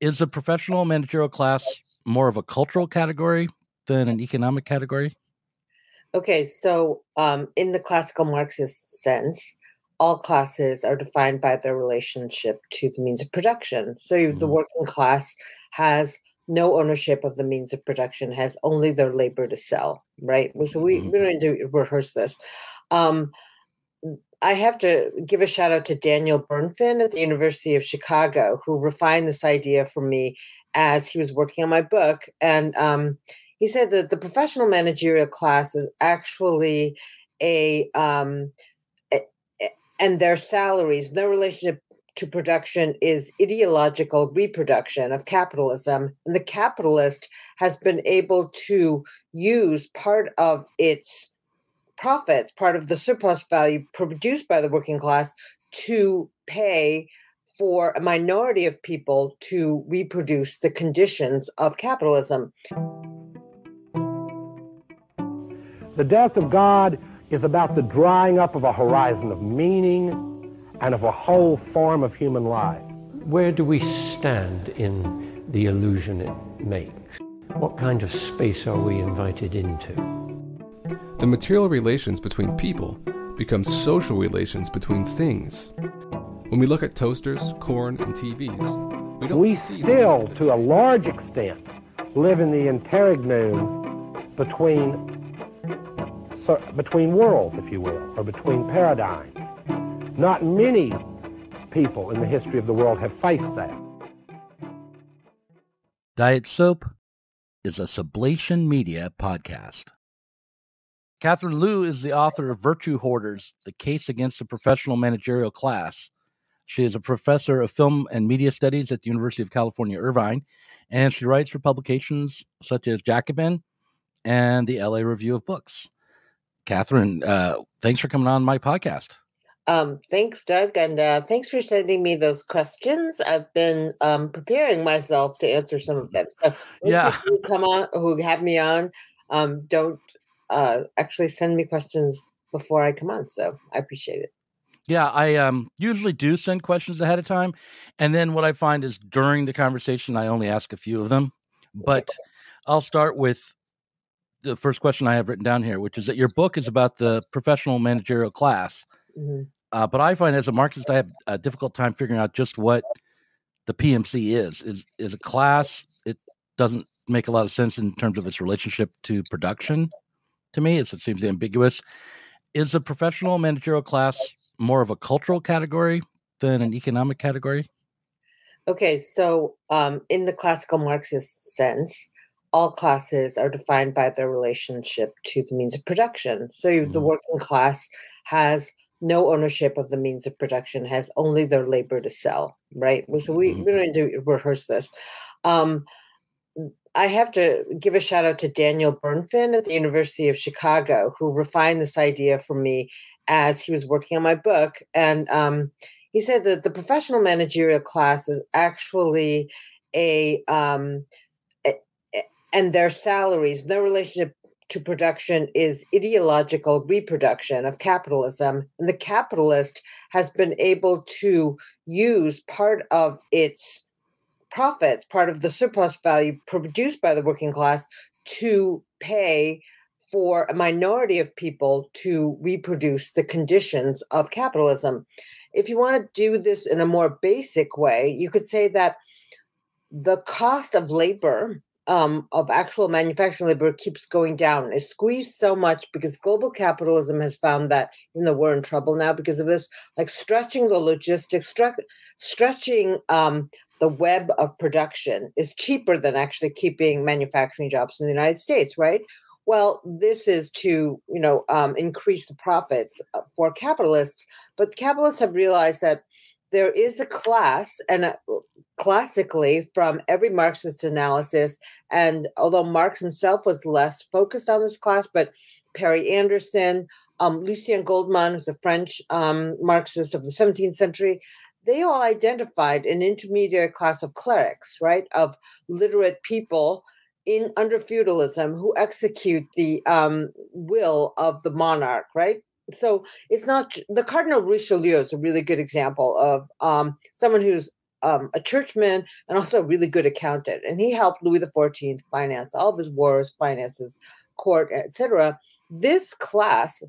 is the professional managerial class more of a cultural category than an economic category? Okay, so um, in the classical Marxist sense, all classes are defined by their relationship to the means of production. So mm-hmm. the working class has no ownership of the means of production, has only their labor to sell, right? So we, mm-hmm. we're going to rehearse this. Um, I have to give a shout out to Daniel Bernfin at the University of Chicago, who refined this idea for me as he was working on my book. And um, he said that the professional managerial class is actually a, um, a, and their salaries, their relationship to production is ideological reproduction of capitalism. And the capitalist has been able to use part of its profits, part of the surplus value produced by the working class, to pay for a minority of people to reproduce the conditions of capitalism. The death of God is about the drying up of a horizon of meaning and of a whole form of human life. Where do we stand in the illusion it makes? What kind of space are we invited into? The material relations between people become social relations between things. When we look at toasters, corn, and TVs, we don't we see still, to a large extent, live in the interregnum between between worlds, if you will, or between paradigms. Not many people in the history of the world have faced that. Diet Soap is a Sublation Media podcast. Catherine Liu is the author of Virtue Hoarders The Case Against the Professional Managerial Class. She is a professor of film and media studies at the University of California, Irvine, and she writes for publications such as Jacobin and the LA Review of Books. Catherine, uh, thanks for coming on my podcast. Um, thanks, Doug, and uh, thanks for sending me those questions. I've been um, preparing myself to answer some of them. So, yeah, come on, who have me on, um, don't uh, actually send me questions before I come on. So I appreciate it. Yeah, I um, usually do send questions ahead of time, and then what I find is during the conversation, I only ask a few of them. But I'll start with the first question I have written down here, which is that your book is about the professional managerial class. Mm-hmm. Uh, but I find as a Marxist, I have a difficult time figuring out just what the PMC is. Is is a class? It doesn't make a lot of sense in terms of its relationship to production. To me, as it seems ambiguous. Is a professional managerial class more of a cultural category than an economic category? Okay, so um, in the classical Marxist sense, all classes are defined by their relationship to the means of production. So mm-hmm. the working class has no ownership of the means of production, has only their labor to sell, right? So we, mm-hmm. we're going to rehearse this. Um, I have to give a shout out to Daniel Bernfin at the University of Chicago, who refined this idea for me as he was working on my book. And um, he said that the professional managerial class is actually a um, and their salaries, their relationship to production is ideological reproduction of capitalism. And the capitalist has been able to use part of its profits, part of the surplus value produced by the working class to pay for a minority of people to reproduce the conditions of capitalism. If you want to do this in a more basic way, you could say that the cost of labor um, of actual manufacturing labor keeps going down. It's squeezed so much because global capitalism has found that you know we're in trouble now because of this, like stretching the logistics, stre- stretching um, the web of production is cheaper than actually keeping manufacturing jobs in the United States, right? Well, this is to you know um, increase the profits uh, for capitalists, but capitalists have realized that there is a class, and uh, classically from every Marxist analysis, and although Marx himself was less focused on this class, but Perry Anderson, um, Lucien Goldmann, who's a French um, Marxist of the 17th century, they all identified an intermediate class of clerics, right, of literate people in under feudalism who execute the um, will of the monarch, right? So it's not the Cardinal Richelieu is a really good example of um, someone who's um, a churchman and also a really good accountant. And he helped Louis XIV finance all of his wars, finances, court, etc. This class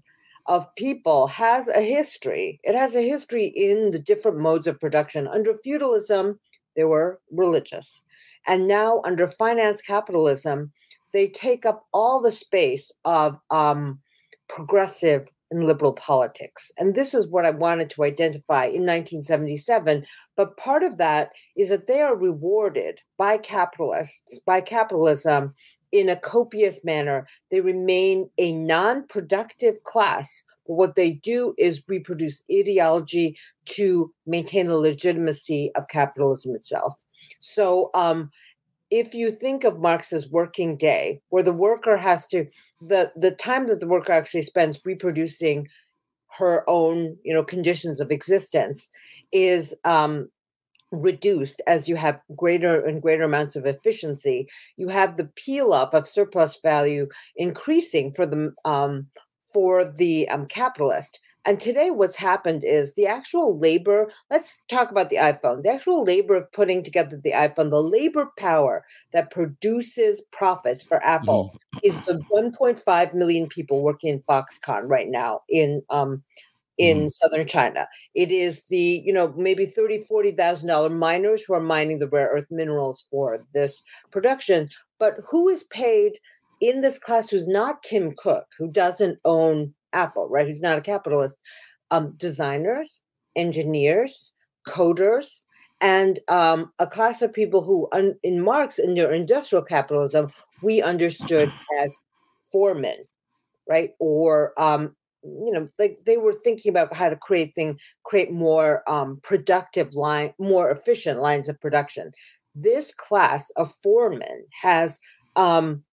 of people has a history. It has a history in the different modes of production. Under feudalism, they were religious. And now under finance capitalism, they take up all the space of um, progressive and liberal politics. And this is what I wanted to identify in 1977. But part of that is that they are rewarded by capitalists, by capitalism in a copious manner. They remain a non productive class. But what they do is reproduce ideology to maintain the legitimacy of capitalism itself. So, um, if you think of Marx's working day, where the worker has to the the time that the worker actually spends reproducing her own you know conditions of existence is um, reduced as you have greater and greater amounts of efficiency. You have the peel off of surplus value increasing for the um, for the um, capitalist and today, what's happened is the actual labor. Let's talk about the iPhone. The actual labor of putting together the iPhone, the labor power that produces profits for Apple, mm. is the 1.5 million people working in Foxconn right now in um, in mm. southern China. It is the, you know, maybe 30, 40,000 dollar miners who are mining the rare earth minerals for this production. But who is paid in this class who's not Tim Cook, who doesn't own Apple, right? Who's not a capitalist. Um, designers, engineers, coders, and um, a class of people who, un- in Marx, in their industrial capitalism, we understood as foremen, right? Or um, you know, like they were thinking about how to create thing, create more um, productive line, more efficient lines of production. This class of foremen has um,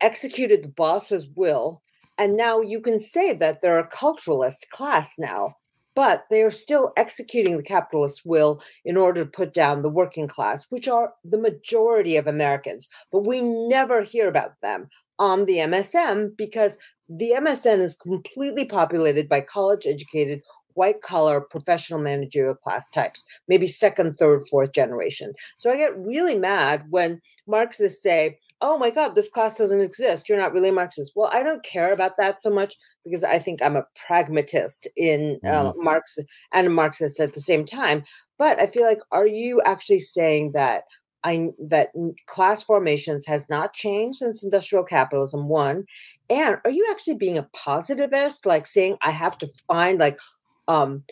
executed the boss's will and now you can say that they're a culturalist class now, but they are still executing the capitalist will in order to put down the working class, which are the majority of Americans. But we never hear about them on the MSM because the MSM is completely populated by college educated white collar professional managerial class types, maybe second, third, fourth generation. So I get really mad when Marxists say, oh my God, this class doesn't exist. You're not really a Marxist. Well, I don't care about that so much because I think I'm a pragmatist in uh, mm-hmm. Marx and a Marxist at the same time. But I feel like, are you actually saying that I that class formations has not changed since industrial capitalism? One, and are you actually being a positivist, like saying I have to find like um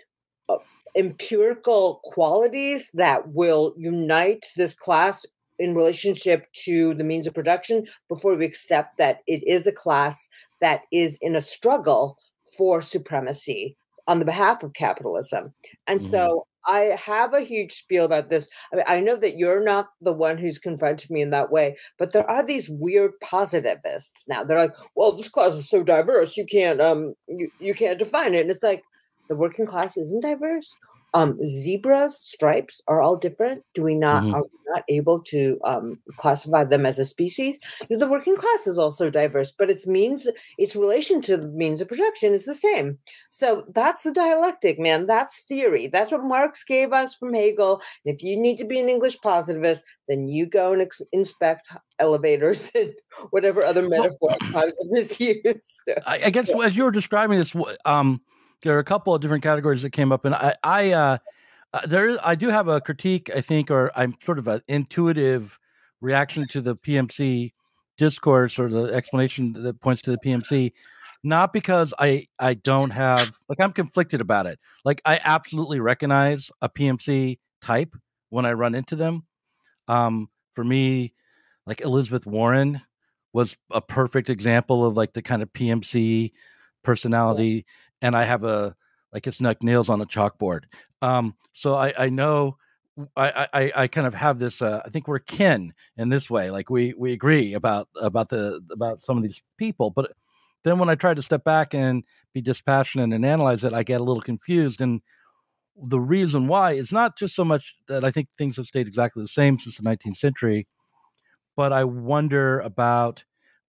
uh, empirical qualities that will unite this class in relationship to the means of production before we accept that it is a class that is in a struggle for supremacy on the behalf of capitalism. And mm-hmm. so I have a huge spiel about this. I, mean, I know that you're not the one who's confronted me in that way, but there are these weird positivists now. They're like, "Well, this class is so diverse, you can't um you, you can't define it." And it's like the working class isn't diverse um, zebras stripes are all different. Do we not mm-hmm. are we not able to um, classify them as a species? The working class is also diverse but its means its relation to the means of production is the same. So that's the dialectic man. That's theory. That's what marx gave us from hegel. And if you need to be an english positivist then you go and ex- inspect elevators and whatever other metaphor positivists use. I, I guess as you were describing this um there are a couple of different categories that came up, and I, I, uh, uh, there, I do have a critique, I think, or I'm sort of an intuitive reaction to the PMC discourse or the explanation that points to the PMC, not because I, I don't have like I'm conflicted about it. Like I absolutely recognize a PMC type when I run into them. Um, for me, like Elizabeth Warren was a perfect example of like the kind of PMC personality and I have a like it's like nails on a chalkboard. Um, so I, I know I, I, I kind of have this. Uh, I think we're kin in this way. Like we we agree about about the about some of these people, but then when I try to step back and be dispassionate and analyze it, I get a little confused. And the reason why is not just so much that I think things have stayed exactly the same since the 19th century, but I wonder about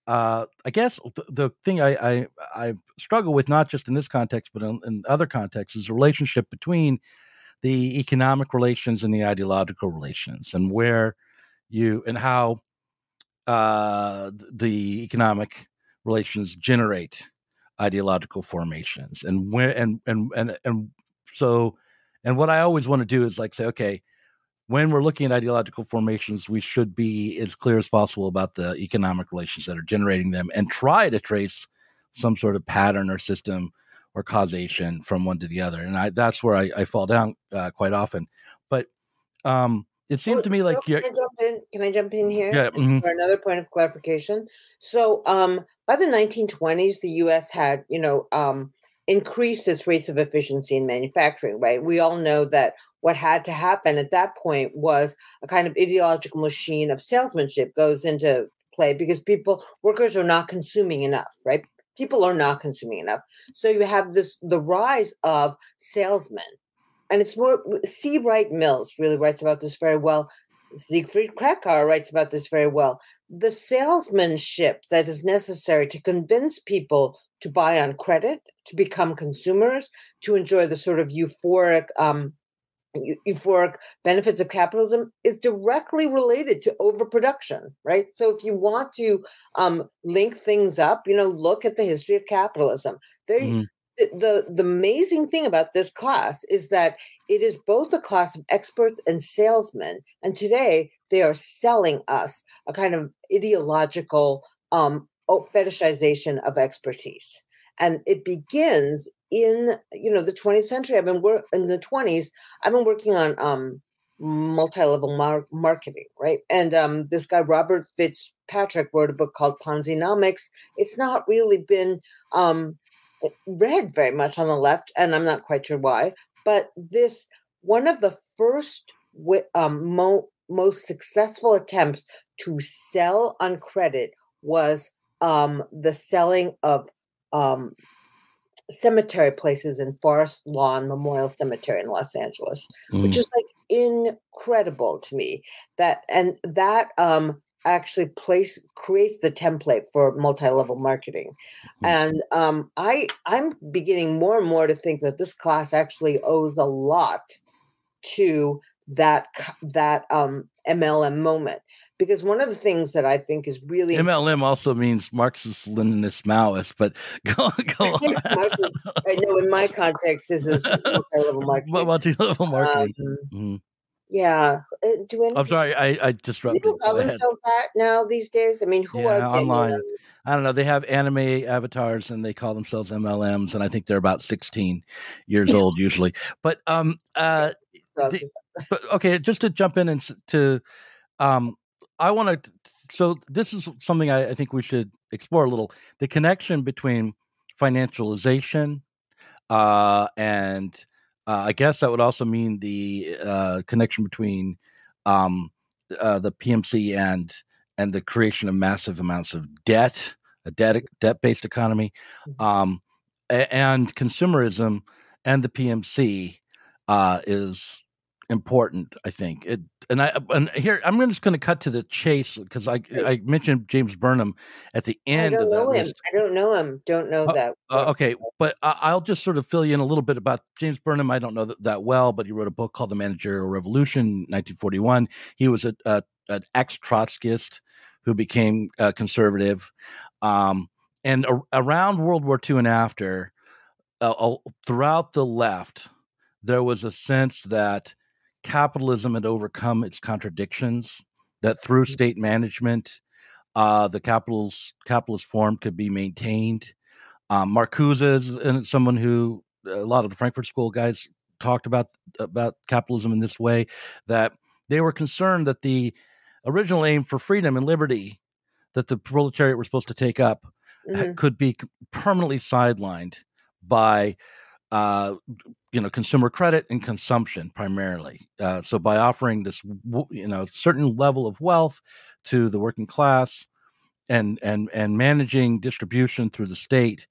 uh, I guess the, the thing I, I, I struggle with, not just in this context, but in, in, other contexts, is the relationship between the economic relations and the ideological relations, and where you and how uh, the economic relations generate ideological formations, and where and and and and so, and what I always want to do is like say, okay, when we're looking at ideological formations, we should be as clear as possible about the economic relations that are generating them, and try to trace some sort of pattern or system or causation from one to the other. And I, that's where I, I fall down uh, quite often. But um, it seems Oh, to me so like can I jump in? Can I jump in here? yeah, mhm, for another point of clarification. So, um, by the 1920s, the U.S. had, you know, um, increased its rates of efficiency in manufacturing. Right? We all know that what had to happen at that point was a kind of ideological machine of salesmanship goes into play because people, workers, are not consuming enough. Right? People are not consuming enough. So you have this the rise of salesmen, and it's more. C. Wright Mills really writes about this very well. Siegfried Kracauer writes about this very well. The salesmanship that is necessary to convince people to buy on credit, to become consumers, to enjoy the sort of euphoric, um, eu- euphoric benefits of capitalism is directly related to overproduction, right? So if you want to um, link things up, you know, look at the history of capitalism. There, mhm, the, the the amazing thing about this class is that it is both a class of experts and salesmen and today they are selling us a kind of ideological um fetishization of expertise and it begins in you know the 20th century i've been work in the 20s i've been working on um multi-level mar- marketing right and um this guy robert fitzpatrick wrote a book called ponzinomics it's not really been um read very much on the left, and I'm not quite sure why. But this one of the first um, mo- most successful attempts to sell on credit was um, the selling of um, cemetery places in Forest Lawn Memorial Cemetery in Los Angeles, which mhm, is like incredible to me. That and that um, actually place creates the template for multi-level marketing mhm. and um, I I'm beginning more and more to think that this class actually owes a lot to that that um, MLM moment because one of the things that I think is really MLM also means Marxist Leninist Maoist, but go, go on. Marxist- I know in my context this is multi-level marketing. Multi-level marketing. Um, Mhm. yeah, uh, do any I'm sorry, I, I disrupted. people call themselves that now these days? I mean, who Yeah, are the online. I don't know. They have anime avatars and they call themselves MLMs, and I think they're about 16 years old usually. But um, uh, So but okay, just to jump in and to, um, I want to. So this is something I, I think we should explore a little: the connection between financialization, uh, and uh, I guess that would also mean the uh, connection between um, uh, the PMC and and the creation of massive amounts of debt, a debt debt based economy, Mhm. um, and consumerism, and the PMC uh, is important. I think it, and I and here I'm just going to cut to the chase because I I mentioned James Burnham at the I end don't of that know him. list. I don't know him. Don't know Oh, that. Uh, okay, but I, I'll just sort of fill you in a little bit about James Burnham. I don't know that, that well, but he wrote a book called The Managerial Revolution, 1941. He was a, a an ex Trotskyist who became uh, conservative, um, and a, around World War II and after, uh, uh, throughout the left, there was a sense that capitalism had overcome its contradictions. That through state management, uh, the capital's capitalist form could be maintained. Um, Marcuse is someone who a lot of the Frankfurt School guys talked about about capitalism in this way that they were concerned that the original aim for freedom and liberty that the proletariat were supposed to take up Mhm. could be permanently sidelined by uh, you know consumer credit and consumption primarily. Uh, so by offering this you know certain level of wealth to the working class and and and managing distribution through the state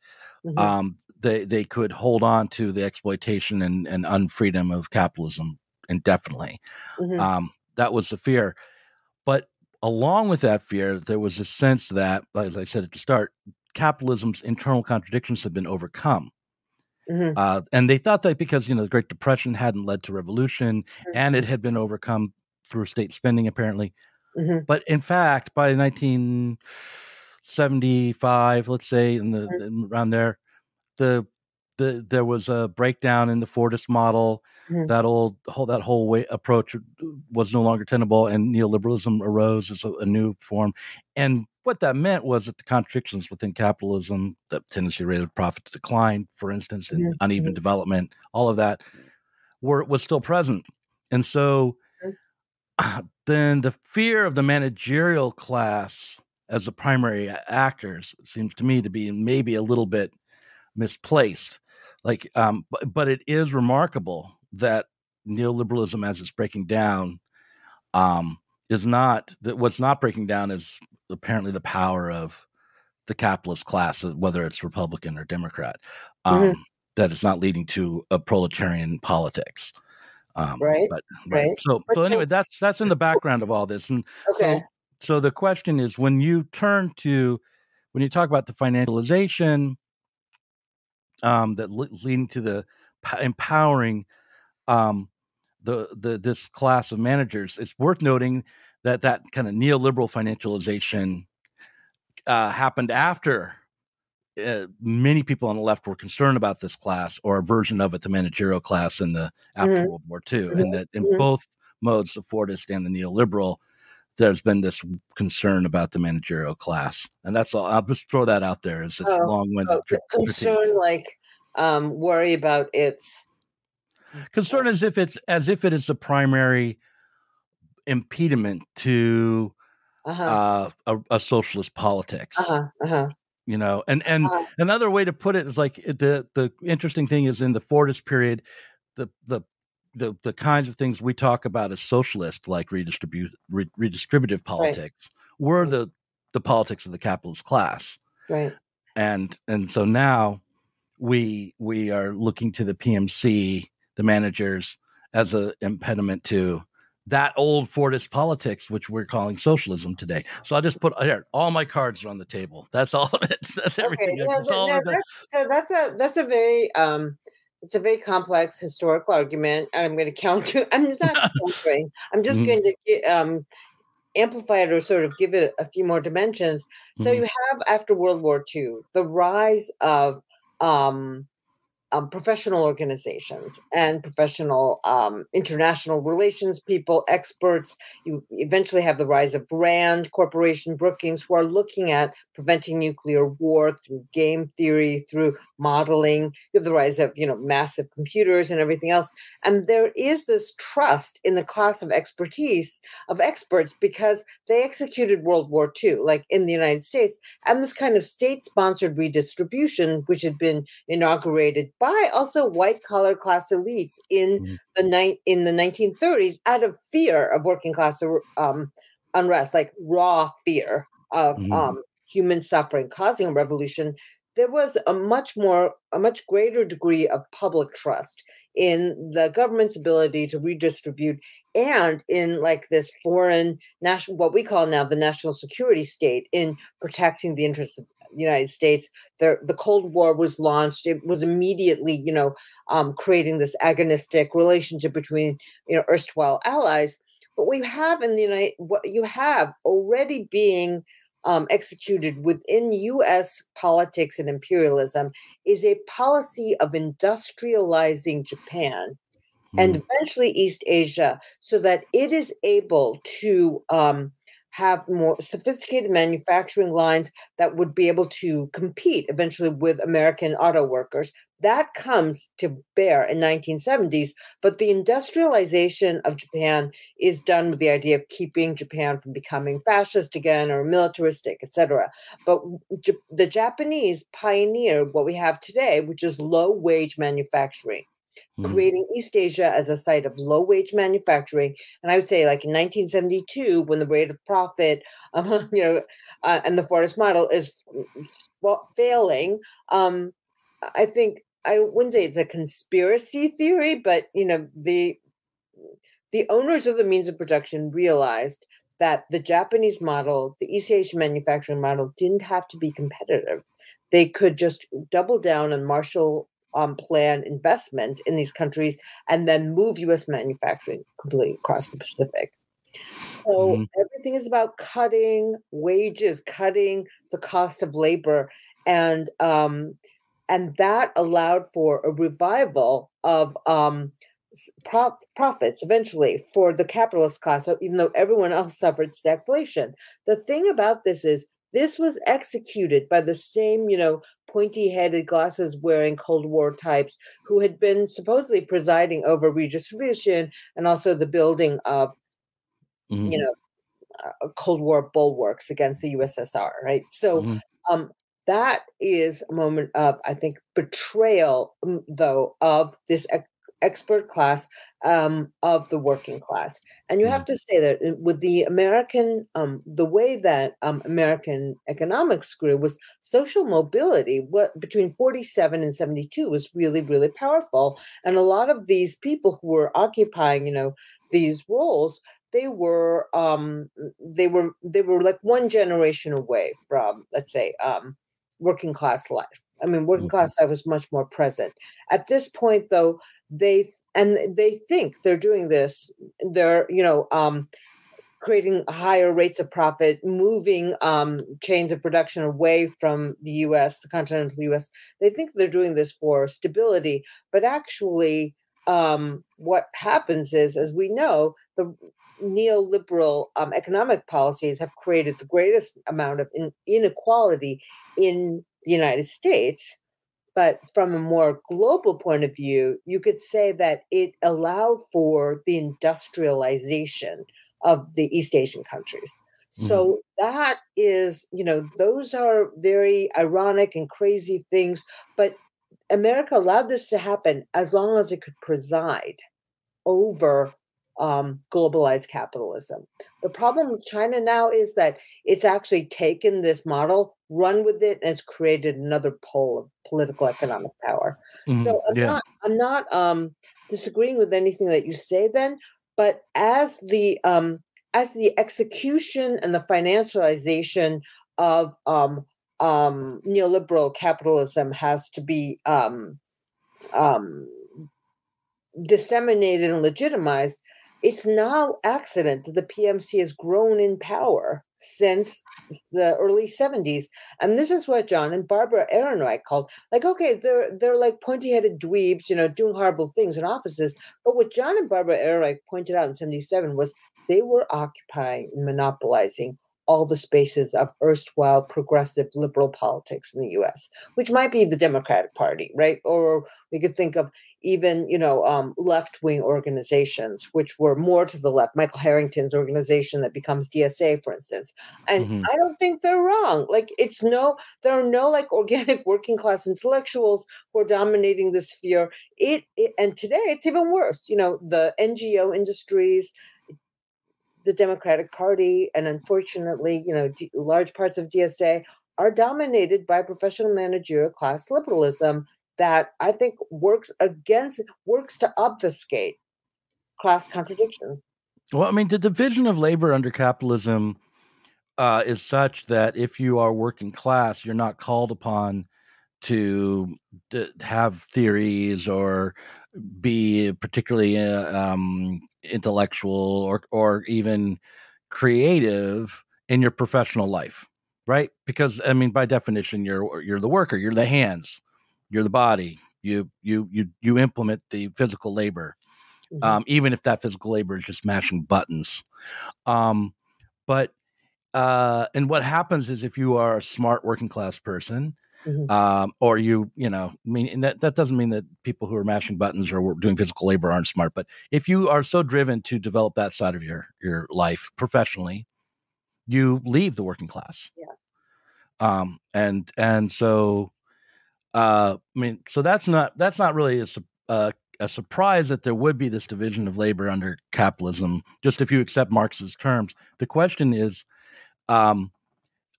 Mhm. um, they they could hold on to the exploitation and, and unfreedom of capitalism indefinitely. Mhm. Um, that was the fear. But along with that fear, there was a sense that, as I said at the start, capitalism's internal contradictions have been overcome. Mhm. Uh, and they thought that because you know the Great Depression hadn't led to revolution Mhm. and it had been overcome through state spending, apparently. Mhm. But in fact, by 1975, let's say, in the Mhm. in- around there, the the there was a breakdown in the Fordist model. Mhm. That old whole that whole way approach was no longer tenable, and neoliberalism arose as a, a new form. And what that meant was that the contradictions within capitalism, the tendency rate of profit to decline, for instance, and uneven development, all of that were was still present. And so then the fear of the managerial class as the primary actors seems to me to be maybe a little bit misplaced. Like, um, but, but it is remarkable that neoliberalism, as it's breaking down, um, is not that what's not breaking down is apparently the power of the capitalist class, uh, whether it's Republican or Democrat. Um, Mhm. That is not leading to a proletarian politics. Um, Right, But right. right. So, But so anyway, that's that's in the background of all this, and Okay. so, so the question is when you turn to when you talk about the financialization um, that le- leading to the empowering um, the the this class of managers, it's worth noting that that kind of neoliberal financialization uh, happened after uh, many people on the left were concerned about this class or a version of it, the managerial class in the after Mhm. World War II, Mhm. and that in Mhm. both modes, the Fordist and the neoliberal, there's been this concern about the managerial class, and that's all. I'll just throw that out there as this Oh, long-winded Oh, concern like um, worry about its concern as if it's as if it is the primary impediment to uh-huh, uh, a, a socialist politics. uh-huh, uh-huh. you know and and Uh-huh. another way to put it is like the the interesting thing is in the fordist period the the the, the kinds of things we talk about as socialist like redistribute re, redistributive politics were the the politics of the capitalist class Right. and and so now we we are looking to the pmc the managers as a impediment to that old Fordist politics, which we're calling socialism today. So I just put here all my cards are on the table. That's all of it. That's everything. Okay. Yeah, That's all no, that's, so that's a that's a very um it's a very complex historical argument, and I'm going to counter. I'm just not countering. I'm just Mhm. going to um amplify it or sort of give it a few more dimensions. So Mhm. you have after World War II the rise of um, um, professional organizations and professional um, international relations people, experts. You eventually have the rise of Rand Corporation, Brookings, who are looking at preventing nuclear war through game theory, through modeling. You have the rise of you know massive computers and everything else, and there is this trust in the class of expertise of experts because they executed World War II, like in the United States, and this kind of state-sponsored redistribution, which had been inaugurated by also white-collar class elites in Mhm. the night in the 1930s, out of fear of working class um, unrest, like raw fear of Mhm. um, human suffering causing a revolution. There was a much more, a much greater degree of public trust in the government's ability to redistribute and in like this foreign national what we call now the national security state in protecting the interests of the united states. The, the cold war was launched. It was immediately you know um, creating this agonistic relationship between you know erstwhile allies. But we have in the united what you have already being um, executed within US politics and imperialism is a policy of industrializing Japan and Mhm. eventually East Asia so that it is able to um, have more sophisticated manufacturing lines that would be able to compete eventually with American auto workers. That comes to bear in 1970s, but the industrialization of Japan is done with the idea of keeping Japan from becoming fascist again or militaristic, etc. But J- the Japanese pioneer what we have today, which is low wage manufacturing Mhm. creating East Asia as a site of low wage manufacturing. And I would say, like in 1972, when the rate of profit, um, you know, uh, and the Fordist model is well failing, um, I think I wouldn't say it's a conspiracy theory, but you know, the the owners of the means of production realized that the Japanese model, the East Asian manufacturing model, didn't have to be competitive. They could just double down on Marshall um, plan investment in these countries and then move U.S. manufacturing completely across the Pacific. So mm-hmm. everything is about cutting wages, cutting the cost of labor, and um, and that allowed for a revival of um, profits eventually for the capitalist class. Even though everyone else suffered stagflation, the thing about this is this was executed by the same, you know, pointy-headed glasses-wearing Cold War types who had been supposedly presiding over redistribution and also the building of, mm-hmm. you know, uh, Cold War bulwarks against the USSR, right? So, mm-hmm. um, that is a moment of, I think, betrayal, though, of this expert class um, of the working class. And you have mm-hmm. to say that uh, with the American, um, the way that um, American economics grew was social mobility. What between 47 and 72 was really, really powerful. And a lot of these people who were occupying, you know, these roles, they were um, they were they were like one generation away from, let's say, um, working class life. I mean, working mm-hmm. class life was much more present. At this point, though, they and they think they're doing this. They're you know um, creating higher rates of profit, moving um, chains of production away from the U.S., the continental U.S. They think they're doing this for stability, but actually, um, what happens is, as we know, the neoliberal um, economic policies have created the greatest amount of in- inequality in the United States. But from a more global point of view, you could say that it allowed for the industrialization of the East Asian countries. So mm-hmm. that is, you know, those are very ironic and crazy things. But America allowed this to happen as long as it could preside over um, globalized capitalism. The problem with China now is that it's actually taken this model, run with it, and it's created another pole of political economic power. Mm, so I'm yeah. not I'm not um, disagreeing with anything that you say then, but as the um, as the execution and the financialization of um, um, neoliberal capitalism has to be um, um, disseminated and legitimized, it's no accident that the PMC has grown in power since the early 70s. And this is what John and Barbara Ehrenreich called like, okay, they're they're like pointy-headed dweebs, you know, doing horrible things in offices. But what John and Barbara Ehrenreich pointed out in 77 was they were occupying and monopolizing all the spaces of erstwhile progressive liberal politics in the US, which might be the Democratic Party, right? Or we could think of even, you know, um, left wing organizations, which were more to the left, Michael Harrington's organization that becomes DSA, for instance. And mm-hmm. I don't think they're wrong. Like, it's no, there are no like organic working class intellectuals who are dominating the sphere. It, it and today it's even worse. You know, the NGO industries, the Democratic Party, and unfortunately, you know, d- large parts of DSA are dominated by professional managerial class liberalism that I think works against works to obfuscate class contradiction. Well, I mean, the division of labor under capitalism uh, is such that if you are working class, you're not called upon to, have theories or be particularly uh, um, intellectual or or even creative in your professional life, right? Because I mean, by definition, you're you're the worker, you're the hands, you're the body. You you you you implement the physical labor, mm-hmm. um, even if that physical labor is just mashing buttons. Um, but uh, and what happens is if you are a smart working class person, Mm-hmm. Um, or you, you know, I mean, that, that doesn't mean that people who are mashing buttons or doing physical labor aren't smart, but if you are so driven to develop that side of your, your life professionally, you leave the working class. Yeah. Um, and, and so uh, I mean, so that's not that's not really a, uh, a surprise that there would be this division of labor under capitalism. Just if you accept Marx's terms, the question is, um,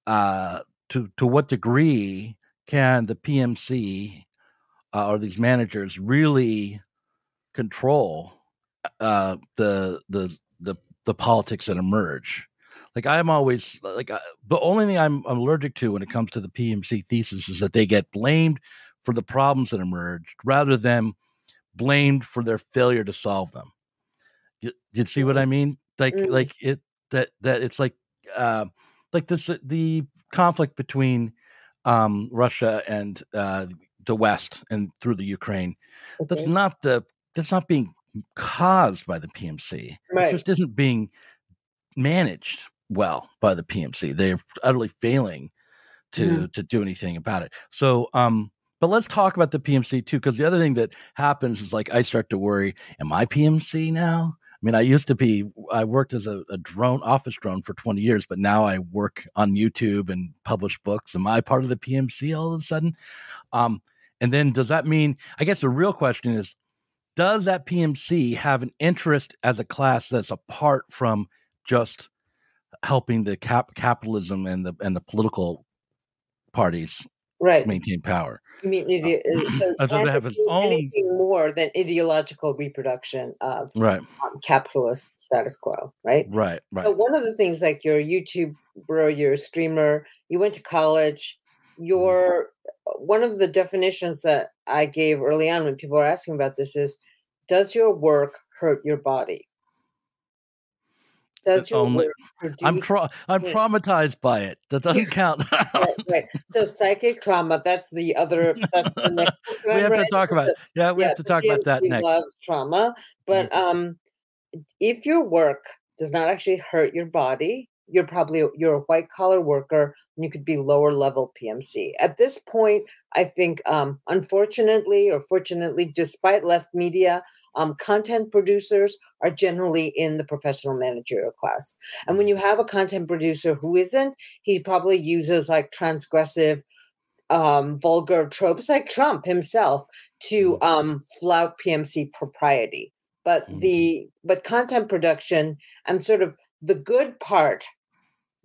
uh, to to what degree can the PMC uh, or these managers really control uh, the the the the politics that emerge? like I'm always like uh, the only thing I'm, I'm allergic to when it comes to the PMC thesis is that they get blamed for the problems that emerged rather than blamed for their failure to solve them. You, you see what I mean? Like Mm. like it that that it's like uh like this uh, the conflict between um Russia and uh the West and through the Ukraine. That's not the that's not being caused by the PMC. It just isn't being managed well by the PMC. They're utterly failing to Mhm. to do anything about it. So um but let's talk about the PMC too, because the other thing that happens is like I start to worry, am I PMC now? I mean, I used to be, I worked as a, a drone office drone for 20 years, but now I work on YouTube and publish books. Am I part of the PMC all of a sudden? Um, and then does that mean, I guess the real question is, does that PMC have an interest as a class that's apart from just helping the cap capitalism and the and the political parties Right. maintain power? You mean ide- uh, so have its own- anything more than ideological reproduction of Right, um, capitalist status quo, right? right, right. So one of the things like you're a YouTuber, you're a streamer, you went to college, Mm-hmm. your one of the definitions that I gave early on when people are asking about this is does your work hurt your body? Does your only- work produce I'm tra- I'm traumatized by it. That doesn't count. right, right. So psychic trauma, that's the other that's the next we have to talk about it. Yeah, we yeah, have to talk about that next. loves trauma, but um, if your work does not actually hurt your body, you're probably you're a white collar worker, and you could be lower level PMC. At this point, I think, um, unfortunately or fortunately, despite left media, um, content producers are generally in the professional managerial class. And when you have a content producer who isn't, he probably uses like transgressive um vulgar tropes like Trump himself to um flout PMC propriety. But the but content production and sort of the good part,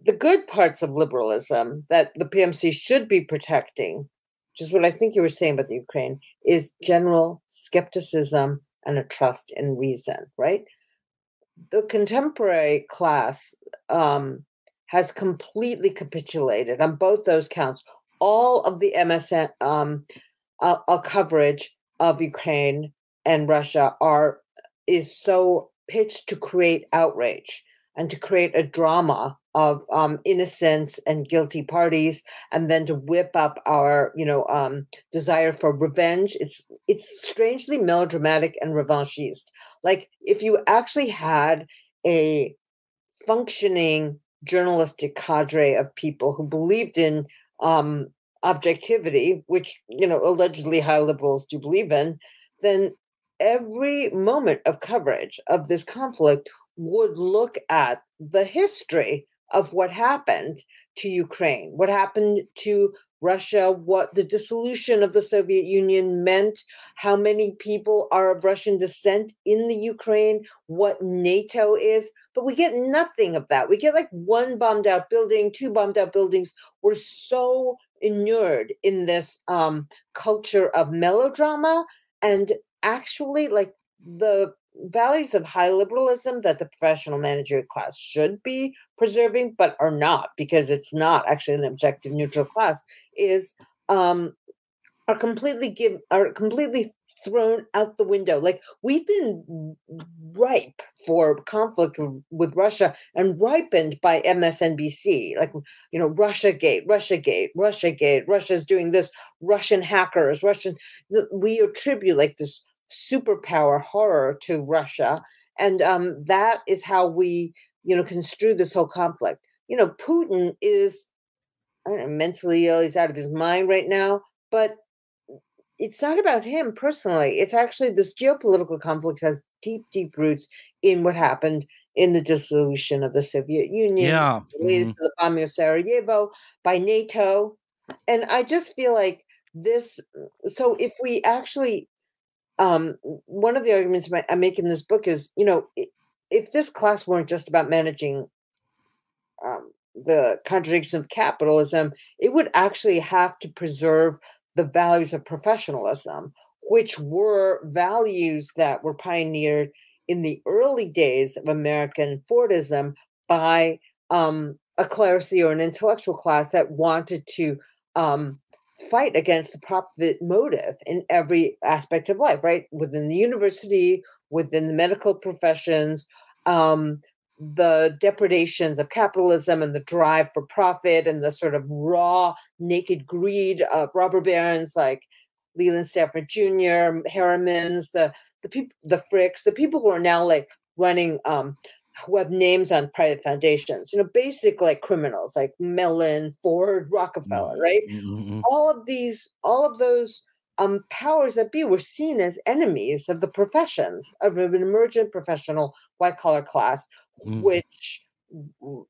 the good parts of liberalism that the PMC should be protecting, which is what I think you were saying about the Ukraine, is general skepticism and a trust in reason, right? The contemporary class um, has completely capitulated on both those counts. All of the MSM um, uh, uh, coverage of Ukraine and Russia are is so pitched to create outrage and to create a drama of um, innocence and guilty parties, and then to whip up our, you know, um, desire for revenge. It's it's strangely melodramatic and revanchist. Like if you actually had a functioning journalistic cadre of people who believed in um, objectivity, which you know allegedly high liberals do believe in, then every moment of coverage of this conflict would look at the history of what happened to Ukraine, what happened to Russia, what the dissolution of the Soviet Union meant, how many people are of Russian descent in the Ukraine, what NATO is. But we get nothing of that. We get like one bombed out building, two bombed out buildings. We're so inured in this um, culture of melodrama and actually like the values of high liberalism that the professional manager class should be preserving but are not because it's not actually an objective neutral class is um are completely give are completely thrown out the window. Like we've been ripe for conflict with russia and ripened by msnbc like you know russia gate russia gate russia gate russia's doing this russian hackers russian we attribute like this superpower horror to russia and um that is how we you know construe this whole conflict you know putin is I don't know, mentally ill he's out of his mind right now but it's not about him personally. It's actually this geopolitical conflict has deep, deep roots in what happened in the dissolution of the Soviet Union, Yeah, related mhm. to the bombing of Sarajevo by NATO. And I just feel like this. So if we actually, um, one of the arguments I make in this book is, you know, if this class weren't just about managing um, the contradiction of capitalism, it would actually have to preserve the values of professionalism, which were values that were pioneered in the early days of American Fordism by um, a clerisy or an intellectual class that wanted to um, fight against the profit motive in every aspect of life, right? Within the university, within the medical professions, um, the depredations of capitalism and the drive for profit and the sort of raw, naked greed of robber barons like Leland Stanford Jr., Harrimans, the the people, the Fricks, the people who are now like running, um, who have names on private foundations, you know, basic like criminals like Mellon, Ford, Rockefeller, right? Mm-hmm. All of these, all of those um, powers that be were seen as enemies of the professions of an emergent professional white collar class, mm. which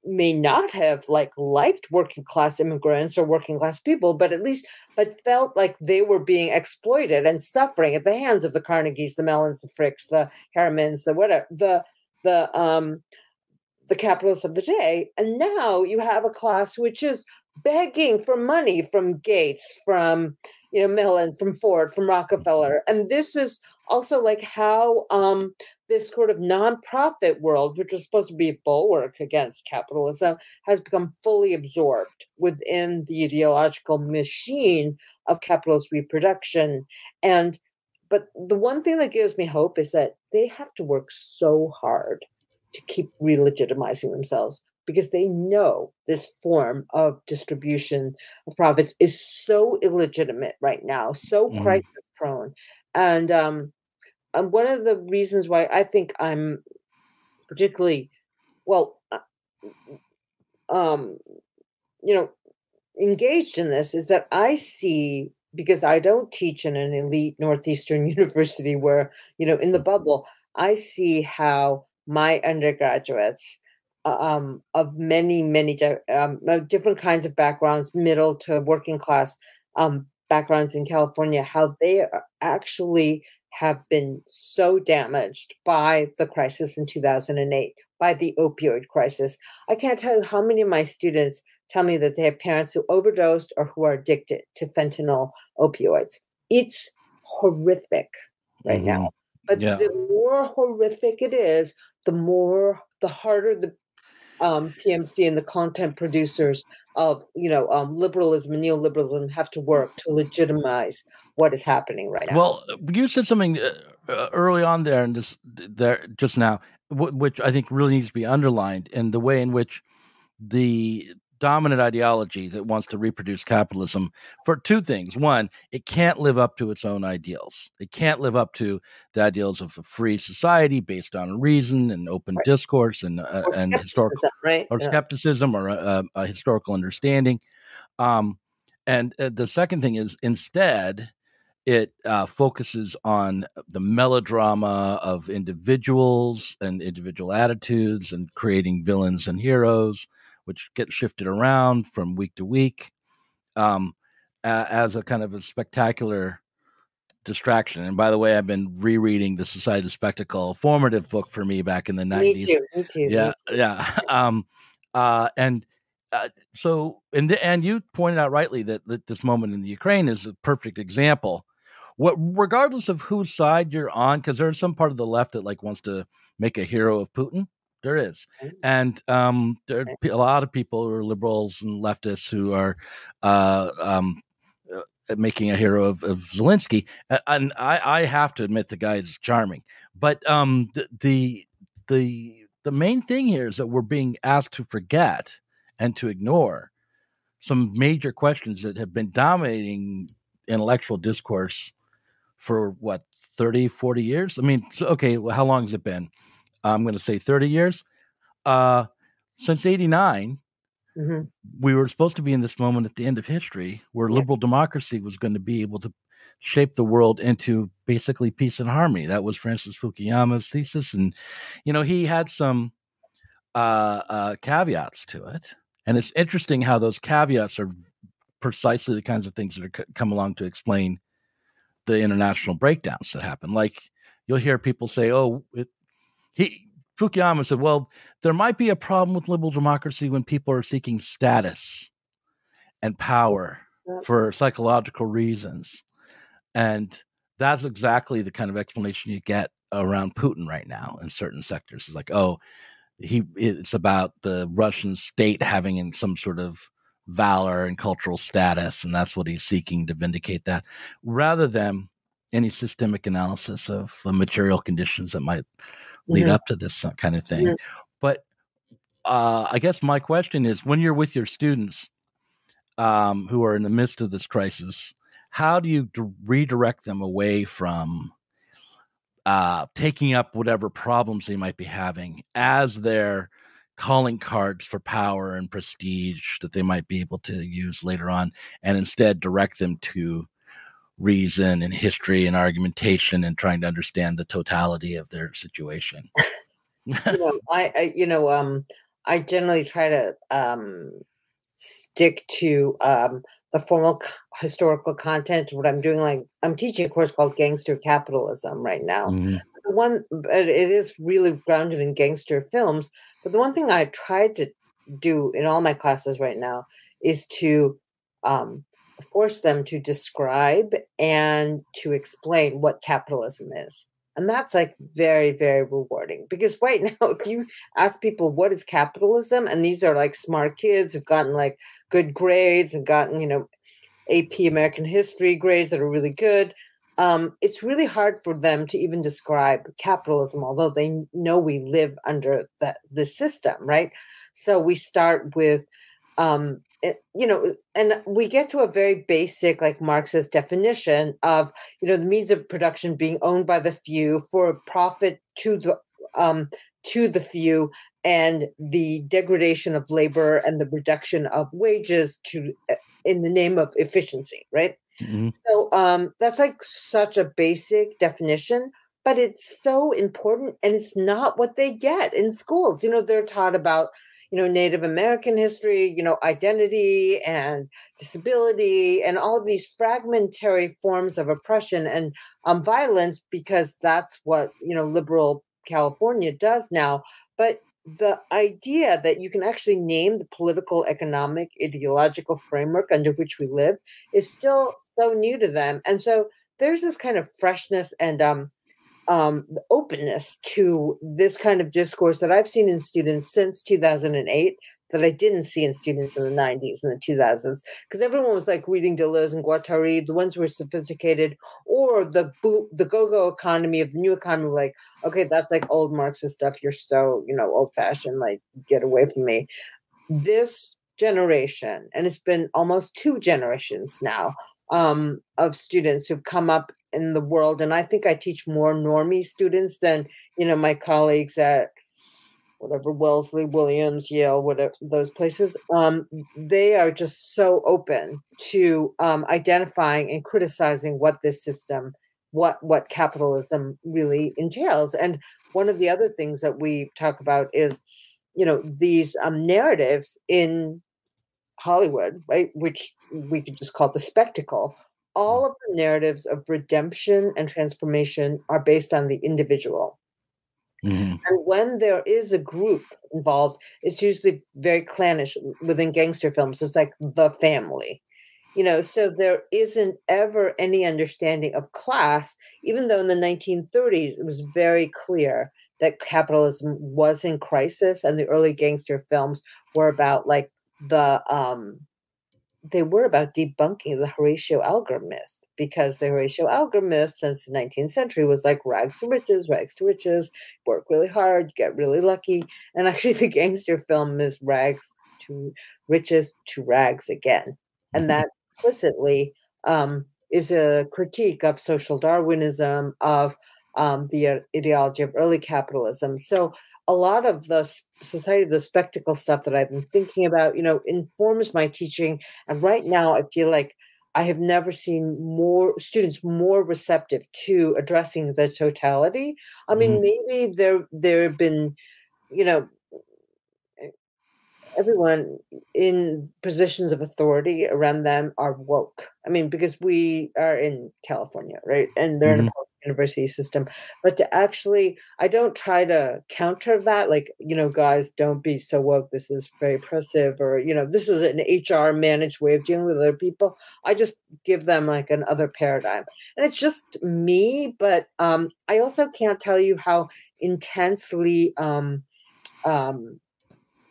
may not have like liked working class immigrants or working class people but at least but felt like they were being exploited and suffering at the hands of the carnegies the mellons the fricks the harrimans the whatever the the um the capitalists of the day and now you have a class which is begging for money from gates from you know mellon from ford from rockefeller and this is also like how um, this sort of nonprofit world, which was supposed to be a bulwark against capitalism, has become fully absorbed within the ideological machine of capitalist reproduction. And but the one thing that gives me hope is that they have to work so hard to keep re-legitimizing themselves because they know this form of distribution of profits is so illegitimate right now, so mm. crisis prone. And um, um, one of the reasons why I think I'm particularly well, uh, um, you know, engaged in this is that I see because I don't teach in an elite northeastern university where you know in the bubble. I see how my undergraduates uh, um, of many many um, different kinds of backgrounds, middle to working class um, backgrounds in California, how they actually have been so damaged by the crisis in 2008, by the opioid crisis. I can't tell you how many of my students tell me that they have parents who overdosed or who are addicted to fentanyl opioids. It's horrific right mm-hmm. now. But yeah. the more horrific it is, the more, the harder the um, PMC and the content producers of you know um, liberalism and neoliberalism have to work to legitimize what is happening right now. Well, you said something uh, uh early on there and this there just now, which I think really needs to be underlined in the way in which the dominant ideology that wants to reproduce capitalism for two things. One, it can't live up to its own ideals. It can't live up to the ideals of a free society based on reason and open right. discourse and uh, and historical right? or yeah. skepticism or a, a, historical understanding. Um, and uh, the second thing is instead it uh, focuses on the melodrama of individuals and individual attitudes and creating villains and heroes which get shifted around from week to week um, as a kind of a spectacular distraction. And by the way, I've been rereading the Society of Spectacle, formative book for me back in the nineties. Me too. Me too. Yeah, me too. yeah. Um, uh, and uh, so, and and you pointed out rightly that, that this moment in the Ukraine is a perfect example. What, regardless of whose side you're on, because there's some part of the left that like wants to make a hero of Putin. There is, and um, there are a lot of people who are liberals and leftists who are uh, um, uh, making a hero of, of Zelensky, and I, I, have to admit the guy is charming. But um, the, the the the main thing here is that we're being asked to forget and to ignore some major questions that have been dominating intellectual discourse for what 30 40 years? I mean so, okay well, how long has it been I'm going to say 30 years. Uh, since 89, mm-hmm. we were supposed to be in this moment at the end of history where yeah. liberal democracy was going to be able to shape the world into basically peace and harmony. That was Francis Fukuyama's thesis. And, you know, he had some uh, uh, caveats to it. And it's interesting how those caveats are precisely the kinds of things that are c- come along to explain the international breakdowns that happen. Like you'll hear people say, "Oh, it, he Fukuyama said, "Well, there might be a problem with liberal democracy when people are seeking status and power for psychological reasons." And that's exactly the kind of explanation you get around Putin right now in certain sectors. It's like, oh, he it's about the Russian state having in some sort of valor and cultural status, and that's what he's seeking to vindicate that, rather than any systemic analysis of the material conditions that might lead mm-hmm. up to this kind of thing. Mm-hmm. But uh, I guess my question is when you're with your students um, who are in the midst of this crisis, how do you d- redirect them away from uh, taking up whatever problems they might be having as their calling cards for power and prestige that they might be able to use later on, and instead direct them to reason and history and argumentation and trying to understand the totality of their situation? you know, I, I, you know, um, I generally try to um, stick to um, the formal c- historical content. What I'm doing, like I'm teaching a course called Gangster Capitalism right now. Mm-hmm. The one, it is really grounded in gangster films. But the one thing I tried to do in all my classes right now is to um, force them to describe and to explain what capitalism is. And that's like very, very rewarding because right now, if you ask people what is capitalism, and these are like smart kids who've gotten like good grades and gotten, you know, AP American history grades that are really good, um, it's really hard for them to even describe capitalism, although they know we live under the, the system, right? So we start with um, you know and we get to a very basic like marxist definition of you know the means of production being owned by the few for profit to the um to the few and the degradation of labor and the reduction of wages to eh, in the name of efficiency right mm-hmm. so um that's like such a basic definition but it's so important and it's not what they get in schools you know they're taught about you know native american history you know identity and disability and all these fragmentary forms of oppression and um, violence because that's what you know liberal california does now. But the idea that you can actually name the political economic ideological framework under which we live is still so new to them. And so there's this kind of freshness and um, um, openness to this kind of discourse that I've seen in students since 2008 that I didn't see in students in the 90s and the 2000s because everyone was like reading Deleuze and Guattari, the ones who were sophisticated, or the the go-go economy of the new economy. Like, okay, that's like old Marxist stuff. You're so you know old-fashioned. Like, get away from me. This generation, and it's been almost two generations now um, of students who've come up in the world and i think i teach more normie students than you know my colleagues at whatever wellesley williams yale whatever those places. Um, they are just so open to um, identifying and criticizing what this system what what capitalism really entails and one of the other things that we talk about is you know these um, narratives in hollywood right which we could just call the spectacle all of the narratives of redemption and transformation are based on the individual. Mm-hmm. And when there is a group involved, it's usually very clannish within gangster films. It's like the family, you know, so there isn't ever any understanding of class, even though in the 1930s it was very clear that capitalism was in crisis and the early gangster films were about like the um they were about debunking the Horatio Alger myth because the Horatio Alger myth since the 19th century was like rags to riches, rags to riches, work really hard, get really lucky. And actually, the gangster film is rags to riches to rags again. And that implicitly um, is a critique of social Darwinism, of um, the ideology of early capitalism. So a lot of the society of the spectacle stuff that I've been thinking about, you know, informs my teaching. And right now, I feel like I have never seen more students more receptive to addressing the totality. I mean, mm-hmm. maybe there there have been, you know, everyone in positions of authority around them are woke. I mean, because we are in California, right? And they're mm-hmm. in a university system but to actually i don't try to counter that like you know guys don't be so woke this is very oppressive or you know this is an hr managed way of dealing with other people i just give them like another paradigm and it's just me but um i also can't tell you how intensely um um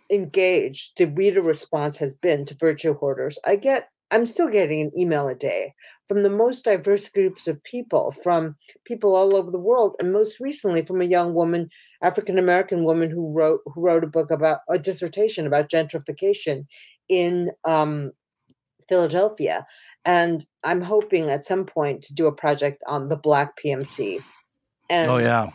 engaged the reader response has been to virtue hoarders. I get, I'm still getting an email a day from the most diverse groups of people, from people all over the world, and most recently from a young woman, African American woman who wrote who wrote a book about a dissertation about gentrification in um, Philadelphia. And I'm hoping at some point to do a project on the Black PMC. And, oh yeah.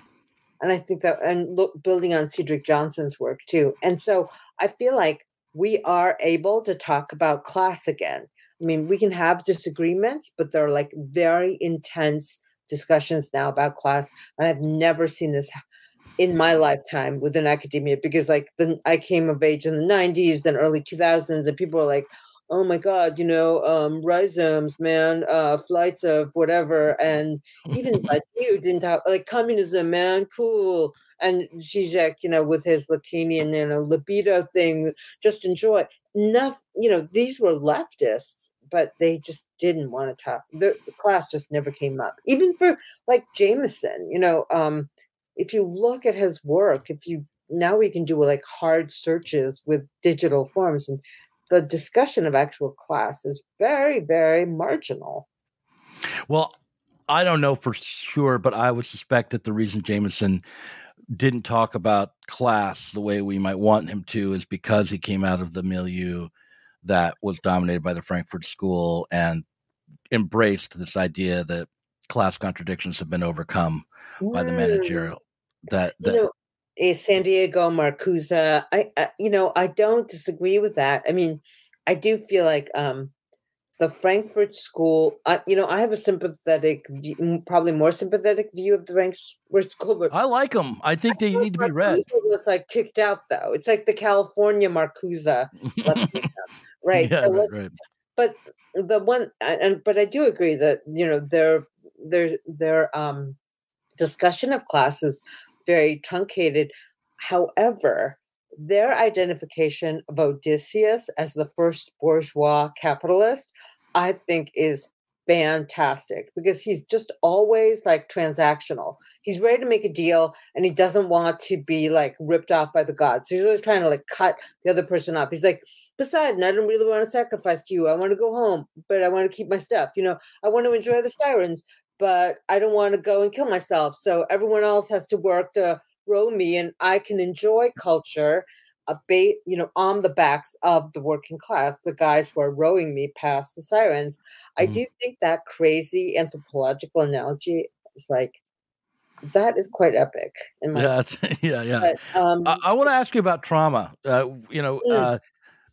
And I think that and look, building on Cedric Johnson's work too. And so I feel like we are able to talk about class again I mean, we can have disagreements, but they're like very intense discussions now about class. And I've never seen this in my lifetime within academia because, like, then I came of age in the 90s, then early 2000s, and people were like, oh my god you know um rhizomes man uh flights of whatever and even like you didn't talk like communism man cool and Zizek, you know, with his Lacanian, you know, libido thing, just enjoy. Enough, you know, these were leftists, but they just didn't want to talk. The, the class just never came up. Even for like Jameson, you know, um, if you look at his work, if you now we can do like hard searches with digital forms and the discussion of actual class is very, very marginal. Well, I don't know for sure, but I would suspect that the reason Jameson didn't talk about class the way we might want him to is because he came out of the milieu that was dominated by the Frankfurt School and embraced this idea that class contradictions have been overcome mm. by the managerial. That, that you know, a San Diego Marcuse, I, I you know I don't disagree with that. I mean, I do feel like um the Frankfurt School, uh, you know, I have a sympathetic, probably more sympathetic view of the Frankfurt School. But I like them. I think they need to be read. Was like kicked out though. It's like the California Marcuse, right? Yeah, so right, right. But the one, and but I do agree that you know their their their um discussion of class is very truncated. However, their identification of Odysseus as the first bourgeois capitalist I think is fantastic because he's just always like transactional. He's ready to make a deal and he doesn't want to be like ripped off by the gods. So he's always trying to like cut the other person off. He's like, besides, I don't really want to sacrifice to you. I want to go home, but I want to keep my stuff. You know, I want to enjoy the sirens, but I don't want to go and kill myself. So everyone else has to work to row me and I can enjoy culture a bait, you know, on the backs of the working class, the guys who are rowing me past the sirens. Mm-hmm. I do think that crazy anthropological analogy is like that is quite epic. In my yeah, yeah, yeah. But, um, I, I want to ask you about trauma. Uh, you know, mm. uh,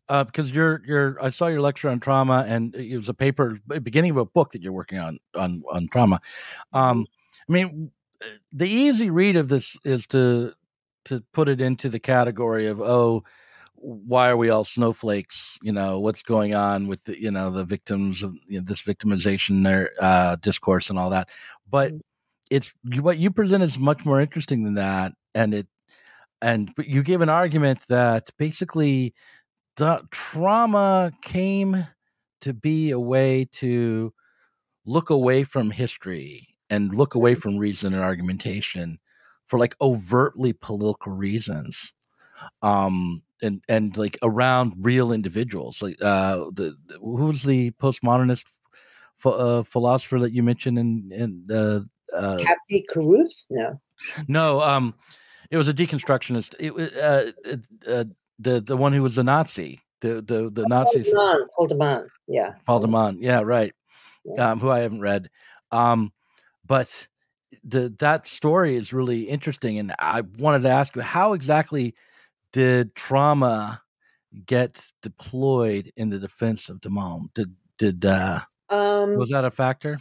uh, because you're you're I saw your lecture on trauma, and it was a paper, beginning of a book that you're working on on on trauma. Um, mm-hmm. I mean, the easy read of this is to to put it into the category of oh why are we all snowflakes? You know what's going on with the you know the victims of you know, this victimization their uh, discourse and all that. But mm. it's what you present is much more interesting than that and it and you give an argument that basically the trauma came to be a way to look away from history and look away from reason and argumentation for like overtly political reasons um and and like around real individuals like uh the, who was the postmodernist uh, philosopher that you mentioned in in uh, uh Cathy Caruth no. No um it was a deconstructionist. It was uh, uh, the the one who was the nazi the the the oh, nazis. Paul de Man, yeah. Paul de Man, yeah right yeah. um who i haven't read um but the that story is really interesting, and I wanted to ask you how exactly did trauma get deployed in the defense of de Man? Did did uh, um, was that a factor?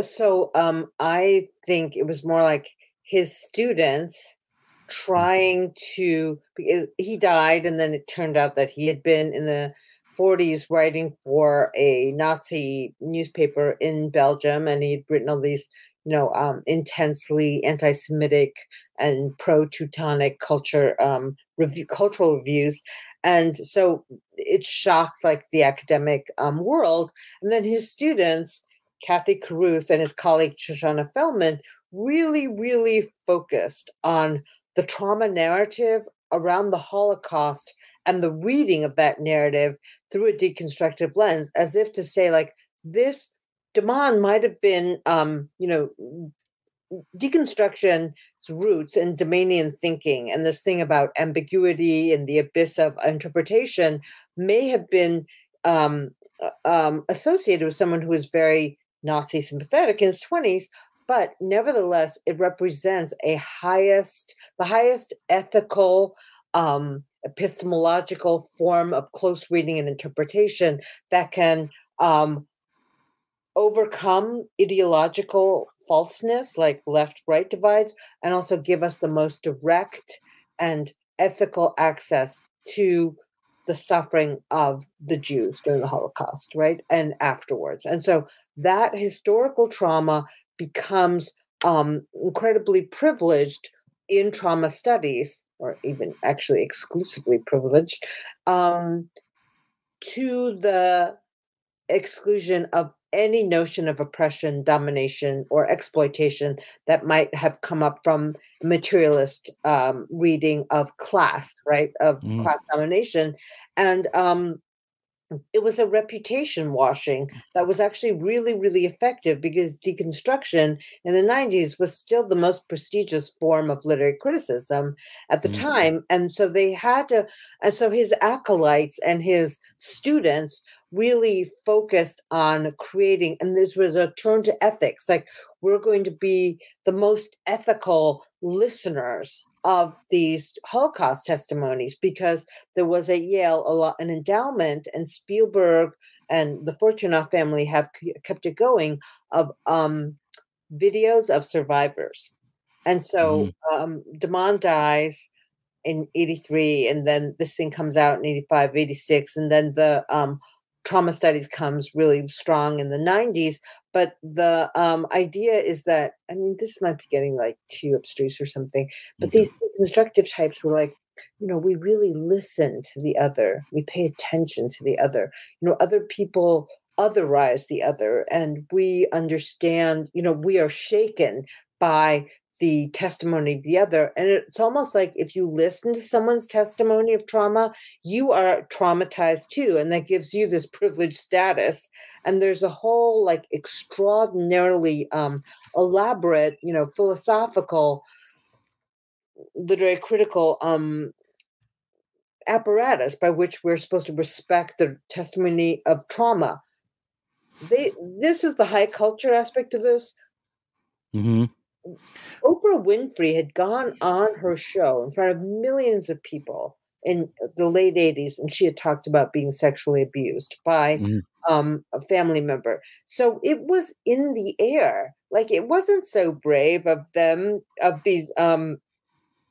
So um, I think it was more like his students mm. trying to because he died, and then it turned out that he had been in the 40s writing for a Nazi newspaper in Belgium, and he'd written all these you know, um, intensely anti-Semitic and pro-Teutonic culture um, review, cultural reviews, and so it shocked like the academic um, world. And then his students, Cathy Caruth and his colleague Shoshana Felman, really, really focused on the trauma narrative around the Holocaust and the reading of that narrative through a deconstructive lens, as if to say, like, this de Man might have been, um, you know, deconstruction's roots in Demanian thinking and this thing about ambiguity and the abyss of interpretation may have been um, uh, um, associated with someone who was very Nazi sympathetic in his 20s, but nevertheless, it represents a highest, the highest ethical, um, epistemological form of close reading and interpretation that can um, overcome ideological falseness like left right divides and also give us the most direct and ethical access to the suffering of the Jews during the Holocaust, right? And afterwards. And so that historical trauma becomes um, incredibly privileged in trauma studies, or even actually exclusively privileged, um, to the exclusion of any notion of oppression, domination, or exploitation that might have come up from materialist um, reading of class, right, of mm. class domination, and um, it was a reputation washing that was actually really, really effective because deconstruction in the 90s was still the most prestigious form of literary criticism at the mm-hmm. time. And so they had to, and so his acolytes and his students really focused on creating, and this was a turn to ethics like, we're going to be the most ethical listeners of these Holocaust testimonies because there was at Yale a lot, an endowment, and Spielberg and the Fortunoff family have kept it going of um, videos of survivors. And so mm. um, de dies in 83, and then this thing comes out in 85, 86, and then the um, trauma studies comes really strong in the 90s but the um, idea is that i mean this might be getting like too abstruse or something but mm-hmm. these constructive types were like you know we really listen to the other we pay attention to the other you know other people otherize the other and we understand you know we are shaken by the testimony of the other. And it's almost like if you listen to someone's testimony of trauma, you are traumatized too. And that gives you this privileged status. And there's a whole like extraordinarily um, elaborate, you know, philosophical, literary critical um, apparatus by which we're supposed to respect the testimony of trauma. They, this is the high culture aspect of this. Mm-hmm Oprah Winfrey had gone on her show in front of millions of people in the late 80s and she had talked about being sexually abused by mm. um, a family member. So it was in the air. Like it wasn't so brave of them of these um,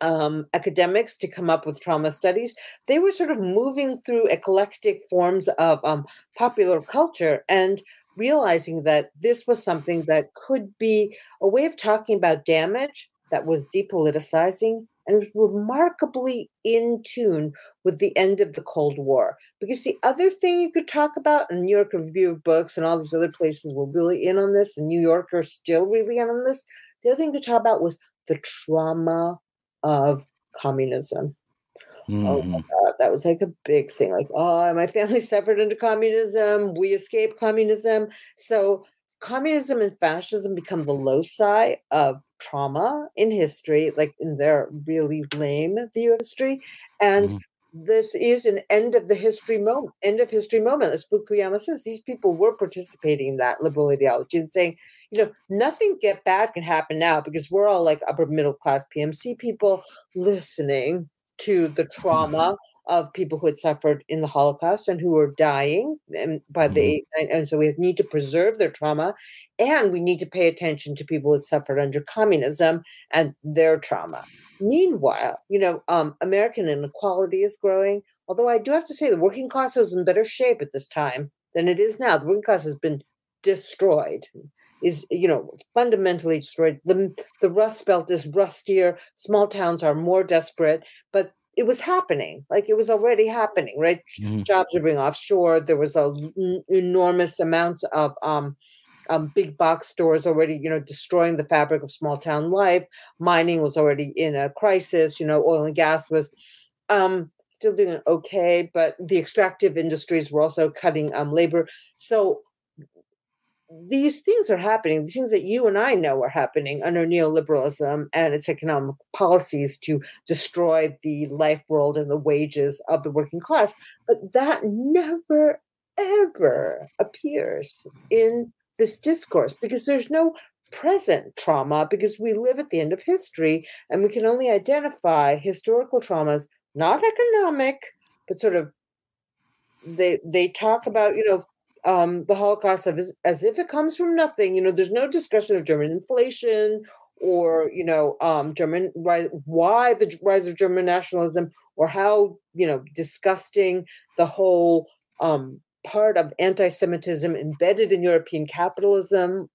um, academics to come up with trauma studies. They were sort of moving through eclectic forms of um, popular culture and realizing that this was something that could be a way of talking about damage that was depoliticizing and remarkably in tune with the end of the Cold War. Because the other thing you could talk about, and New York Review of Books and all these other places were really in on this, and New Yorkers still really in on this. The other thing to talk about was the trauma of communism. Mm. Oh my mm-hmm. God, that was like a big thing. Like, oh, my family suffered under communism. We escaped communism. So, communism and fascism become the loci of trauma in history, like in their really lame view of history. And mm. this is an end of the history moment, end of history moment. As Fukuyama says, these people were participating in that liberal ideology and saying, you know, nothing get bad can happen now because we're all like upper middle class PMC people listening to the trauma of people who had suffered in the Holocaust and who were dying and by the mm-hmm. and so we need to preserve their trauma and we need to pay attention to people who had suffered under communism and their trauma. Meanwhile, you know, um, American inequality is growing. Although I do have to say the working class is in better shape at this time than it is now. The working class has been destroyed is you know fundamentally destroyed. The the Rust Belt is rustier. Small towns are more desperate, but it was happening. Like it was already happening, right? Mm-hmm. Jobs are being offshore. There was a n- enormous amounts of um, um, big box stores already, you know, destroying the fabric of small town life. Mining was already in a crisis. You know, oil and gas was um, still doing okay, but the extractive industries were also cutting um, labor. So these things are happening, these things that you and I know are happening under neoliberalism and its economic policies to destroy the life world and the wages of the working class. But that never, ever appears in this discourse because there's no present trauma because we live at the end of history and we can only identify historical traumas, not economic, but sort of they they talk about you know um, the Holocaust as, as if it comes from nothing. You know, there's no discussion of German inflation or you know um, German why, the rise of German nationalism or how you know disgusting the whole um, part of anti-Semitism embedded in European capitalism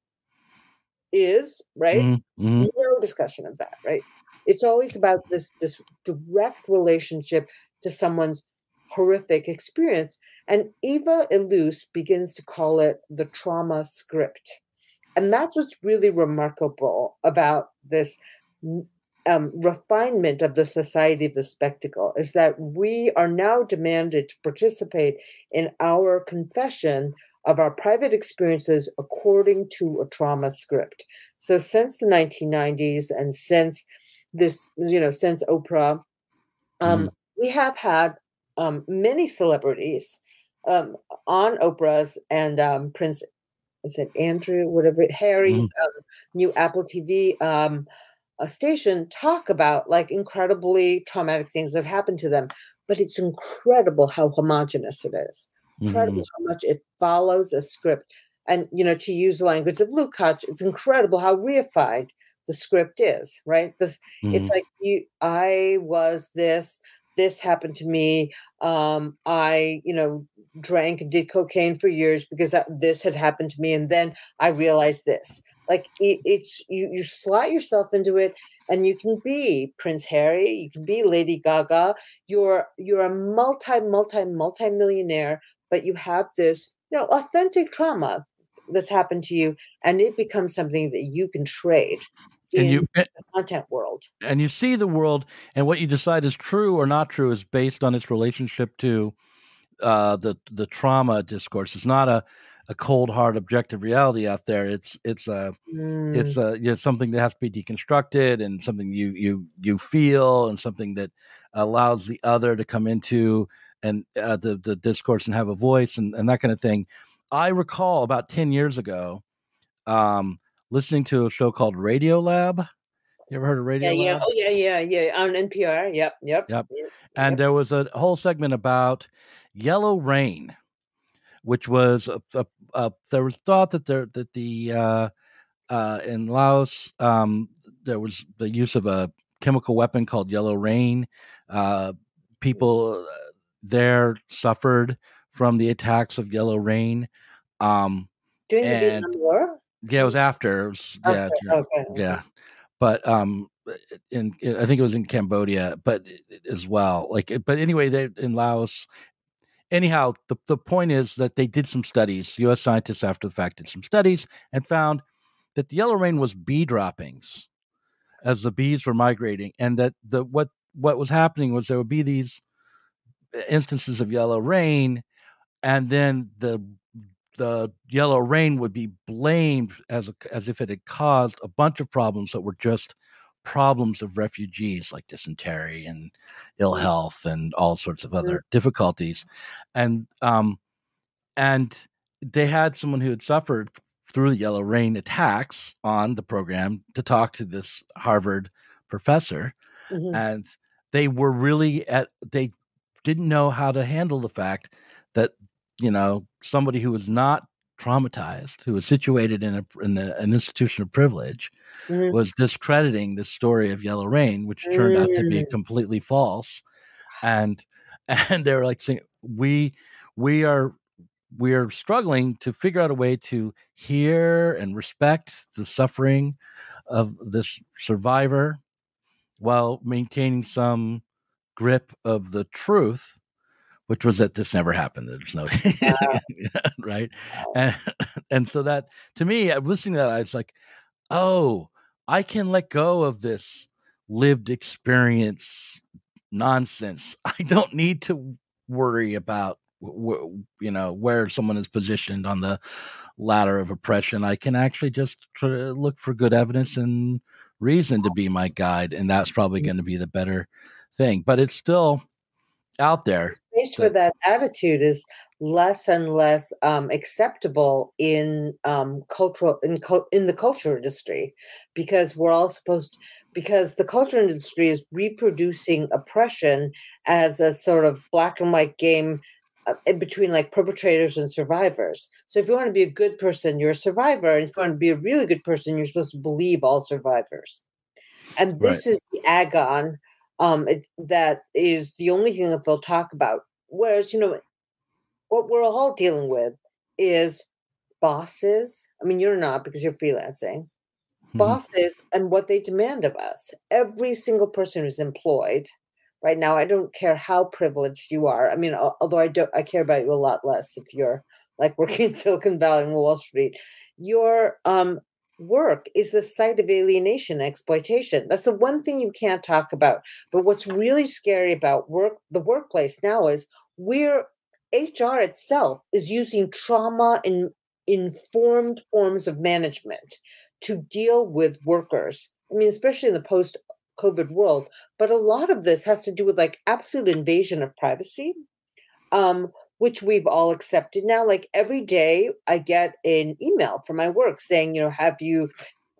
is. Right? Mm-hmm. No discussion of that. Right? It's always about this this direct relationship to someone's horrific experience and Eva Illouz begins to call it the trauma script. And that's what's really remarkable about this um, refinement of the society of the spectacle is that we are now demanded to participate in our confession of our private experiences according to a trauma script. So since the 1990s and since this, you know, since Oprah, um, mm. we have had um, many celebrities um, on Oprah's and um, Prince, is it Andrew, whatever, Harry's mm um, new Apple TV um, station talk about like incredibly traumatic things that have happened to them. But it's incredible how homogenous it is. Incredible mm how much it follows a script. And, you know, to use the language of Lukács, it's incredible how reified the script is, right? This mm it's like you I was this this happened to me. Um, I, you know, drank and did cocaine for years because this had happened to me, and then I realized this. Like it, it's you, you slot yourself into it, and you can be Prince Harry, you can be Lady Gaga. You're you're a multi multi multi millionaire, but you have this, you know, authentic trauma that's happened to you, and it becomes something that you can trade and you content world. and you see the world and what you decide is true or not true is based on its relationship to uh, the the trauma discourse. It's not a a cold hard objective reality out there. It's it's a mm. it's a it's something that has to be deconstructed and something you you you feel and something that allows the other to come into and uh, the the discourse and have a voice and, and that kind of thing. I recall about 10 years ago um listening to a show called Radiolab. You ever heard of Radio yeah, Lab? Yeah, oh yeah, yeah, yeah, on NPR. Yep, yep. Yep. And yep. there was a whole segment about yellow rain, which was a, a, a there was thought that there that the uh, uh, in Laos um, there was the use of a chemical weapon called yellow rain. Uh, people uh, there suffered from the attacks of yellow rain. Um, During the Vietnam War. Yeah, it was after. It was, yeah, okay. yeah. But um, in, in, I think it was in Cambodia, but as well. Like, but anyway, they in Laos. Anyhow, the the point is that they did some studies. U.S. scientists, after the fact, did some studies and found that the yellow rain was bee droppings as the bees were migrating, and that the what what was happening was there would be these instances of yellow rain, and then the the yellow rain would be blamed as a, as if it had caused a bunch of problems that were just problems of refugees like dysentery and ill mm. health and all sorts of other difficulties and um and they had someone who had suffered through the yellow rain attacks on the program to talk to this harvard professor mm-hmm. and they were really at they didn't know how to handle the fact that you know somebody who was not traumatized, who was situated in, a, in a, an institution of privilege, mm-hmm. was discrediting the story of Yellow Rain, which turned out to be mm. completely false. And and they were like saying, "We we are we are struggling to figure out a way to hear and respect the suffering of this survivor while maintaining some grip of the truth which was that this never happened. There's no uh, right, and and so that to me, listening to that, I was like, oh, I can let go of this lived experience nonsense. I don't need to worry about you know where someone is positioned on the ladder of oppression. I can actually just look for good evidence and reason to be my guide, and that's probably mm. going to be the better thing. But it's still out there. Space for that attitude is less and less um, acceptable in um, cultural in in the culture industry because we're all supposed because the culture industry is reproducing oppression as a sort of black and white game uh, between like perpetrators and survivors. So if you want to be a good person, you're a survivor, and if you want to be a really good person, you're supposed to believe all survivors. And this right. is the agon um, it, that is the only thing that they'll talk about. Whereas you know what we're all dealing with is bosses. I mean, you're not because you're freelancing. Mm-hmm. Bosses and what they demand of us. Every single person who's employed right now, I don't care how privileged you are. I mean, although I don't, I care about you a lot less if you're like working in Silicon Valley and Wall Street. You're um, work is the site of alienation exploitation that's the one thing you can't talk about but what's really scary about work the workplace now is we're HR itself is using trauma in informed forms of management to deal with workers. I mean, especially in the post COVID world. But a lot of this has to do with like absolute invasion of privacy, um, which we've all accepted now. Like every day, I get an email from my work saying, you know, have you,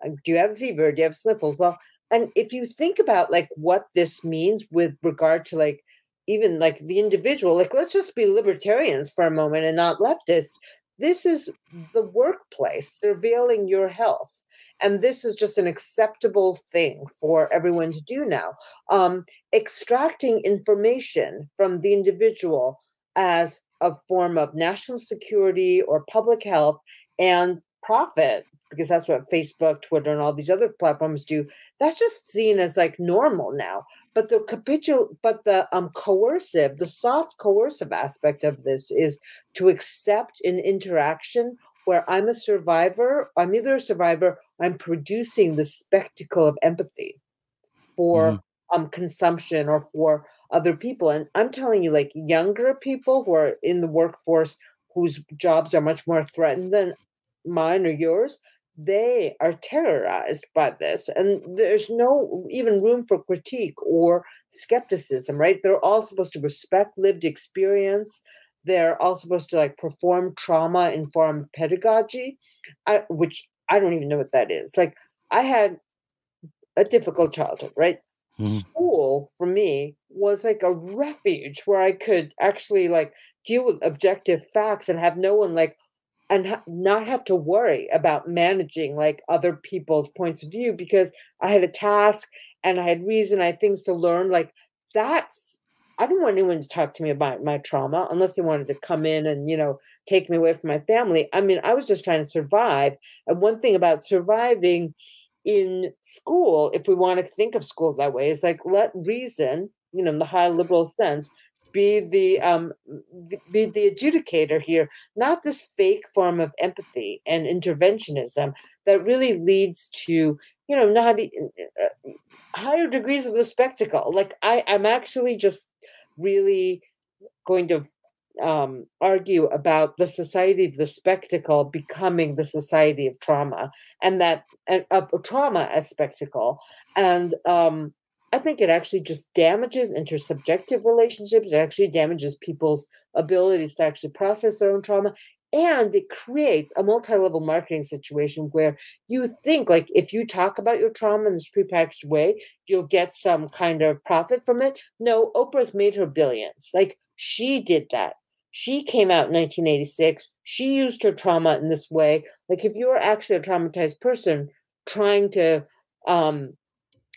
uh, do you have a fever? Do you have sniffles? Well, and if you think about like what this means with regard to like even like the individual, like let's just be libertarians for a moment and not leftists. This is the workplace surveilling your health. And this is just an acceptable thing for everyone to do now. Um, extracting information from the individual as a form of national security or public health and profit because that's what Facebook, Twitter, and all these other platforms do. That's just seen as like normal now. But the capitul, but the um coercive, the soft coercive aspect of this is to accept an interaction where I'm a survivor. I'm either a survivor. I'm producing the spectacle of empathy for mm. um consumption or for other people. And I'm telling you, like younger people who are in the workforce whose jobs are much more threatened than mine or yours they are terrorized by this and there's no even room for critique or skepticism right? They're all supposed to respect lived experience. They're all supposed to like perform trauma informed pedagogy. I, which i don't even know what that is. Like i had a difficult childhood right mm-hmm. school for me was like a refuge where i could actually like deal with objective facts and have no one like and ha- not have to worry about managing like other people's points of view because I had a task and I had reason, I had things to learn. Like that's I didn't want anyone to talk to me about my trauma unless they wanted to come in and, you know, take me away from my family. I mean, I was just trying to survive. And one thing about surviving in school, if we want to think of schools that way, is like let reason, you know, in the high liberal sense, be the um, be the adjudicator here, not this fake form of empathy and interventionism that really leads to you know not uh, higher degrees of the spectacle. Like I, I'm actually just really going to um, argue about the society of the spectacle becoming the society of trauma and that of trauma as spectacle and um, I think it actually just damages intersubjective relationships. It actually damages people's abilities to actually process their own trauma. And it creates a multi level marketing situation where you think, like, if you talk about your trauma in this prepackaged way, you'll get some kind of profit from it. No, Oprah's made her billions. Like, she did that. She came out in 1986. She used her trauma in this way. Like, if you're actually a traumatized person trying to um,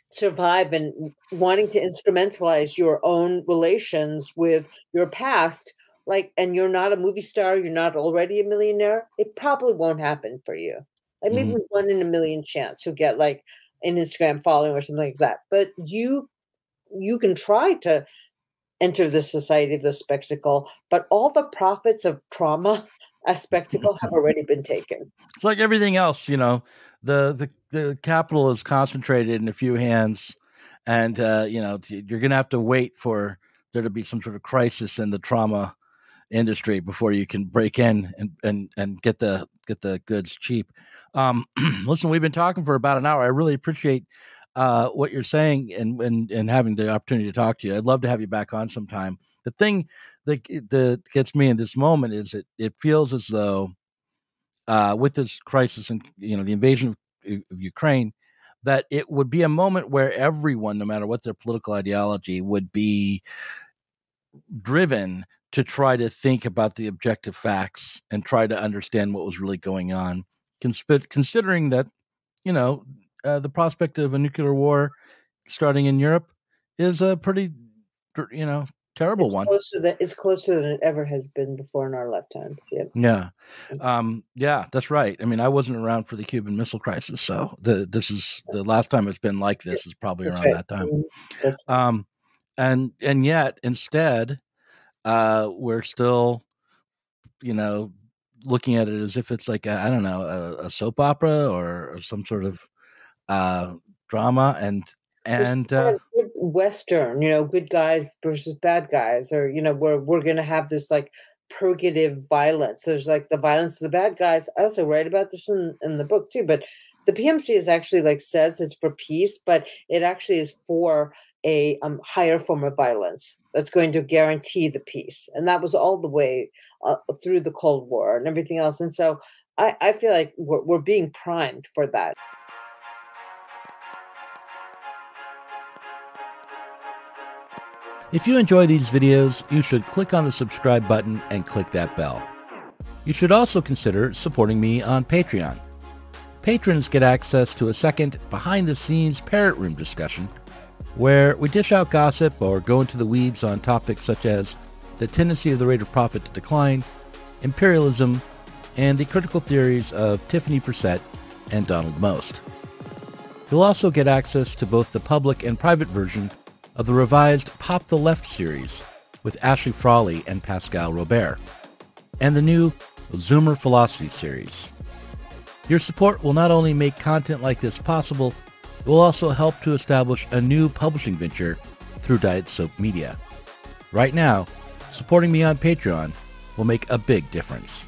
survive and wanting to instrumentalize your own relations with your past like and you're not a movie star you're not already a millionaire it probably won't happen for you like maybe mm. one in a million chance you'll get like an instagram following or something like that but you you can try to enter the society of the spectacle but all the profits of trauma a spectacle have already been taken it's like everything else you know the the the capital is concentrated in a few hands and uh, you know you're going to have to wait for there to be some sort of crisis in the trauma industry before you can break in and and and get the get the goods cheap. Um, listen, we've been talking for about an hour. I really appreciate uh, what you're saying and, and and having the opportunity to talk to you. I'd love to have you back on sometime. The thing that that gets me in this moment is it it feels as though uh, with this crisis and you know the invasion of, of Ukraine that it would be a moment where everyone, no matter what their political ideology, would be driven to try to think about the objective facts and try to understand what was really going on. Considering that, you know, uh, the prospect of a nuclear war starting in Europe is a pretty, you know, terrible it's one. Closer than, it's closer than it ever has been before in our lifetimes. Yeah. Yeah. Um, yeah, that's right. I mean, I wasn't around for the Cuban Missile Crisis, so the this is the last time it's been like this is probably that's around right. that time. Mm-hmm. Um, and and yet instead, uh, we're still, you know, looking at it as if it's like I don't know a, a soap opera or, or, some sort of uh, drama, and and uh, western, you know, good guys versus bad guys, or you know, we're we're gonna have this like purgative violence. There's like the violence of the bad guys. I also write about this in in the book too, but the PMC is actually like says it's for peace, but it actually is for a um, higher form of violence that's going to guarantee the peace. And that was all the way uh, through the Cold War and everything else. And so I, I feel like we're, we're being primed for that. If you enjoy these videos, you should click on the subscribe button and click that bell. You should also consider supporting me on Patreon. Patrons get access to a second behind-the-scenes Parrot Room discussion where we dish out gossip or go into the weeds on topics such as the tendency of the rate of profit to decline, imperialism, and the critical theories of Tiffany Brissett and Donald Most. You'll also get access to both the public and private version of the revised Pop the Left series with Ashley Frawley and Pascal Robert, and the new Zoomer Philosophy series. Your support will not only make content like this possible, it will also help to establish a new publishing venture through Diet Soap Media. Right now, supporting me on Patreon will make a big difference.